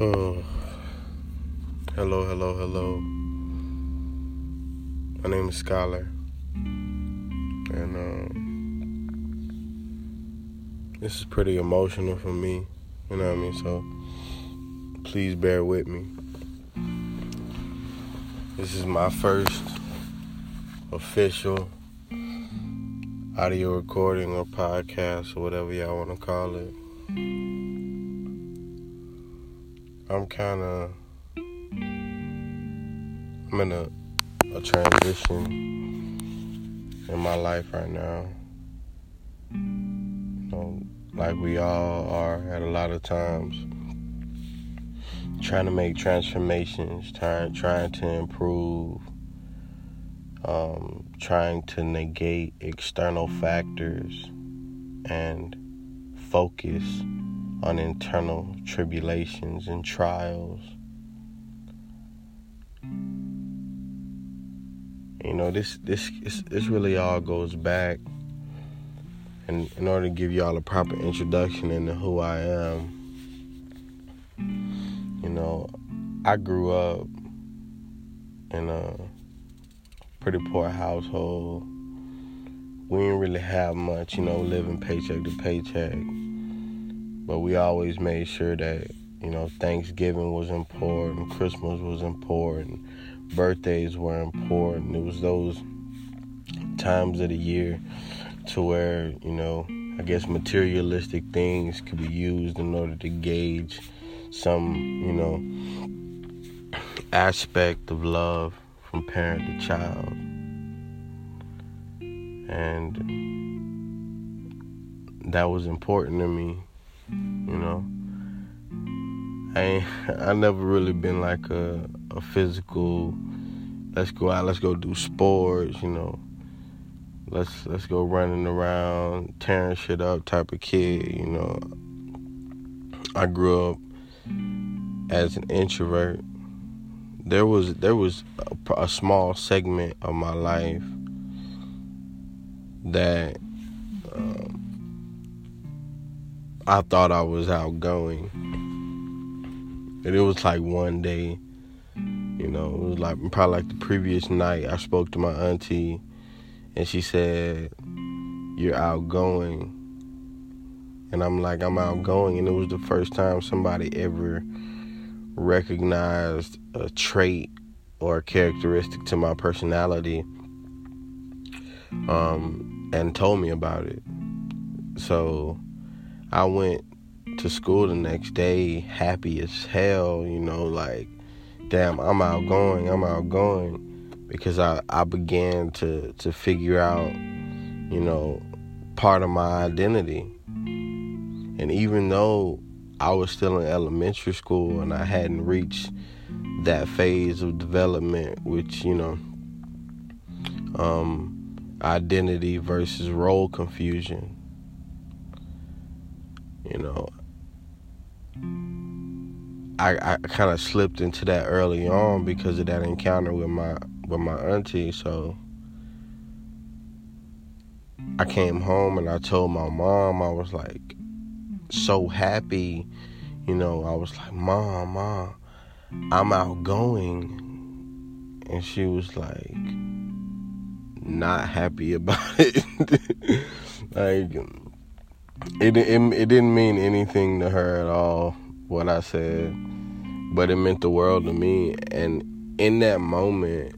Oh, hello, hello, hello. My name is Scholar, and um, this is pretty emotional for me. You know what I mean? So please bear with me. This is my first official audio recording or podcast or whatever y'all want to call it. I'm kind of I'm in a a transition in my life right now. You know, like we all are at a lot of times. Trying to make transformations, trying trying to improve, um, trying to negate external factors and focus on internal tribulations and trials. You know, this this this really all goes back and in order to give y'all a proper introduction into who I am, you know, I grew up in a pretty poor household. We didn't really have much, you know, living paycheck to paycheck but we always made sure that you know Thanksgiving was important, Christmas was important, birthdays were important. It was those times of the year to where you know I guess materialistic things could be used in order to gauge some you know aspect of love from parent to child and that was important to me you know, I I never really been like a a physical. Let's go out. Let's go do sports. You know, let's let's go running around, tearing shit up type of kid. You know, I grew up as an introvert. There was there was a, a small segment of my life that. I thought I was outgoing. And it was like one day, you know, it was like probably like the previous night I spoke to my auntie and she said, You're outgoing. And I'm like, I'm outgoing. And it was the first time somebody ever recognized a trait or a characteristic to my personality um, and told me about it. So I went to school the next day happy as hell, you know, like, damn, I'm outgoing, I'm outgoing. Because I, I began to, to figure out, you know, part of my identity. And even though I was still in elementary school and I hadn't reached that phase of development, which, you know, um, identity versus role confusion you know I, I kind of slipped into that early on because of that encounter with my with my auntie so I came home and I told my mom I was like so happy you know I was like mom mom I'm outgoing. And she was like not happy about it. Like it, it it didn't mean anything to her at all what I said, but it meant the world to me. And in that moment,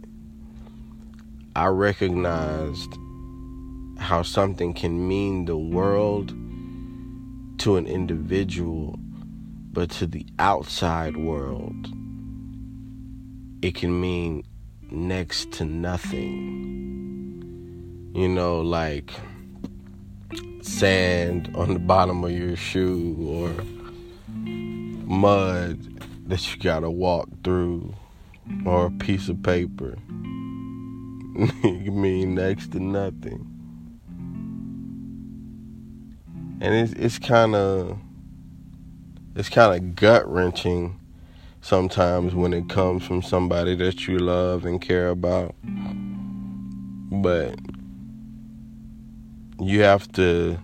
I recognized how something can mean the world to an individual, but to the outside world, it can mean next to nothing. You know, like sand on the bottom of your shoe or mud that you gotta walk through or a piece of paper. you mean next to nothing. And it's it's kind of it's kind of gut wrenching sometimes when it comes from somebody that you love and care about. But you have to,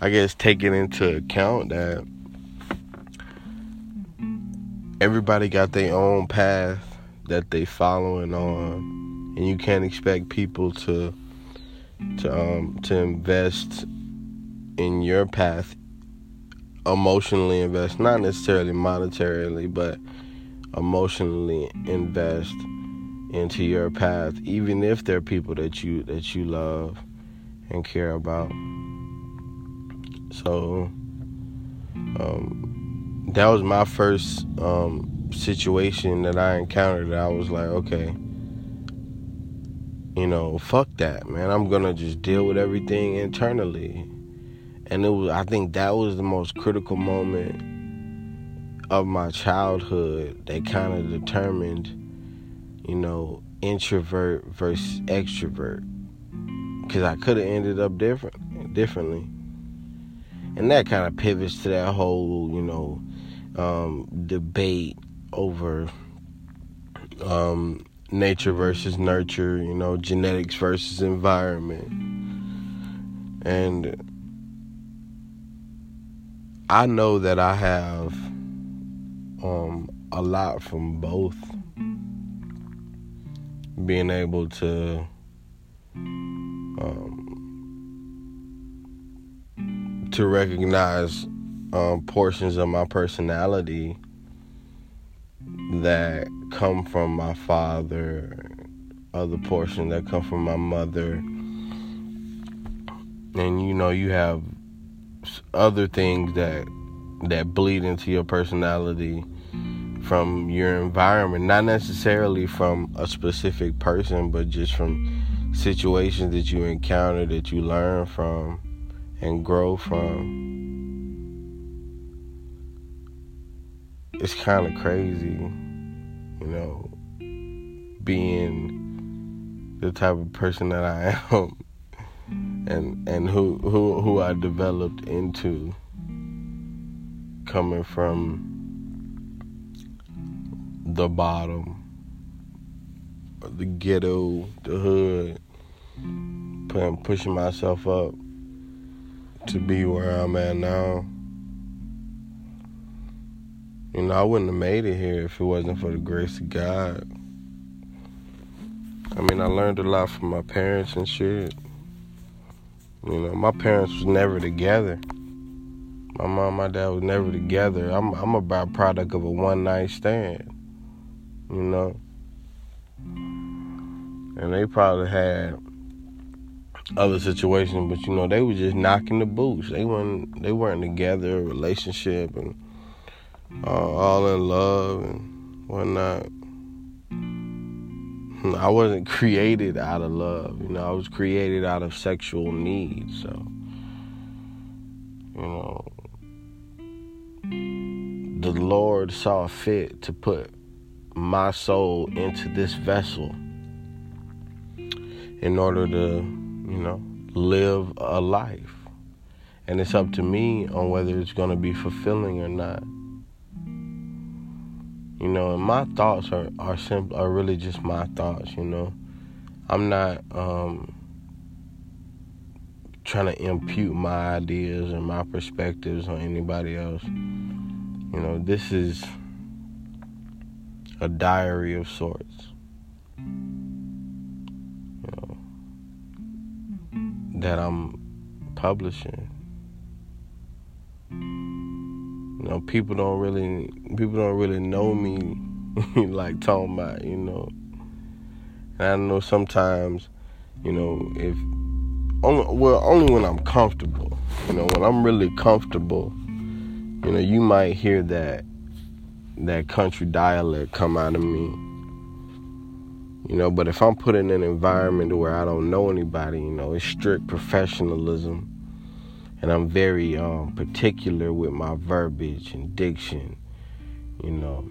I guess, take it into account that everybody got their own path that they following on, and you can't expect people to to um to invest in your path emotionally invest not necessarily monetarily but emotionally invest into your path even if they're people that you that you love and care about so um, that was my first um, situation that I encountered. I was like, okay, you know, fuck that, man. I'm gonna just deal with everything internally. And it was I think that was the most critical moment of my childhood that kind of determined, you know, introvert versus extrovert. Cause I could have ended up different differently. And that kind of pivots to that whole, you know, um, debate over um, nature versus nurture, you know, genetics versus environment. And I know that I have um, a lot from both being able to um, to recognize um, portions of my personality that come from my father, other portions that come from my mother. And you know, you have other things that that bleed into your personality from your environment, not necessarily from a specific person, but just from situations that you encounter that you learn from and grow from. It's kind of crazy, you know, being the type of person that I am and and who who who I developed into coming from the bottom the ghetto the hood pushing myself up to be where I'm at now. You know, I wouldn't have made it here if it wasn't for the grace of God. I mean, I learned a lot from my parents and shit. You know, my parents was never together. My mom, my dad was never together. I'm I'm a byproduct of a one night stand. You know, and they probably had other situations, but you know they were just knocking the boots. They weren't they weren't together, relationship and uh, all in love and whatnot. I wasn't created out of love, you know. I was created out of sexual need, so you know the Lord saw fit to put my soul into this vessel in order to you know, live a life. And it's up to me on whether it's going to be fulfilling or not. You know, and my thoughts are are simple are really just my thoughts, you know. I'm not um trying to impute my ideas and my perspectives on anybody else. You know, this is a diary of sorts. You know, that I'm publishing. You know, people don't really people don't really know me like talking about, you know. And I know sometimes, you know, if only well, only when I'm comfortable. You know, when I'm really comfortable, you know, you might hear that that country dialect come out of me you know, but if I'm put in an environment where I don't know anybody, you know, it's strict professionalism. And I'm very um, particular with my verbiage and diction, you know.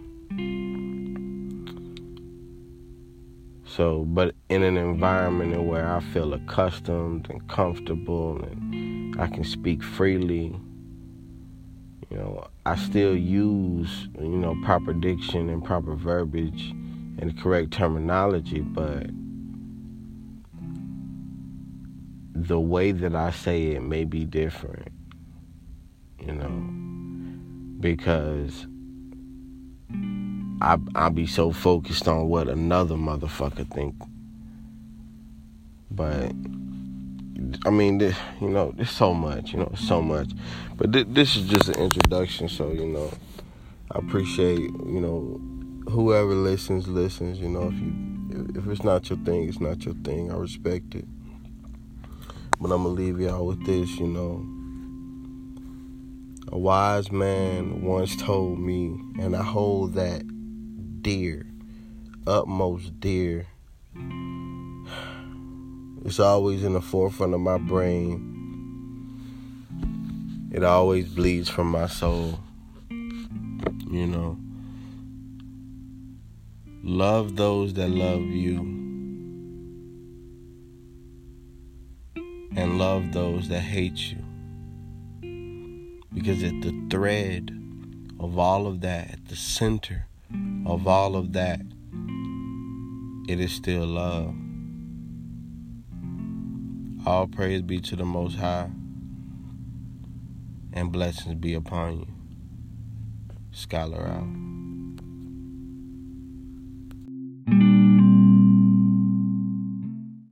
So, but in an environment where I feel accustomed and comfortable and I can speak freely, you know, I still use, you know, proper diction and proper verbiage and the correct terminology, but the way that I say it may be different, you know, because I I be so focused on what another motherfucker think. But I mean, this, you know, there's so much, you know, so much. But th- this is just an introduction, so you know, I appreciate, you know, whoever listens listens. You know, if you if it's not your thing, it's not your thing. I respect it. But I'm gonna leave y'all with this, you know. A wise man once told me, and I hold that dear, utmost dear. It's always in the forefront of my brain. It always bleeds from my soul. You know. Love those that love you. And love those that hate you. Because at the thread of all of that, at the center of all of that, it is still love. All praise be to the Most High, and blessings be upon you. Scholar out.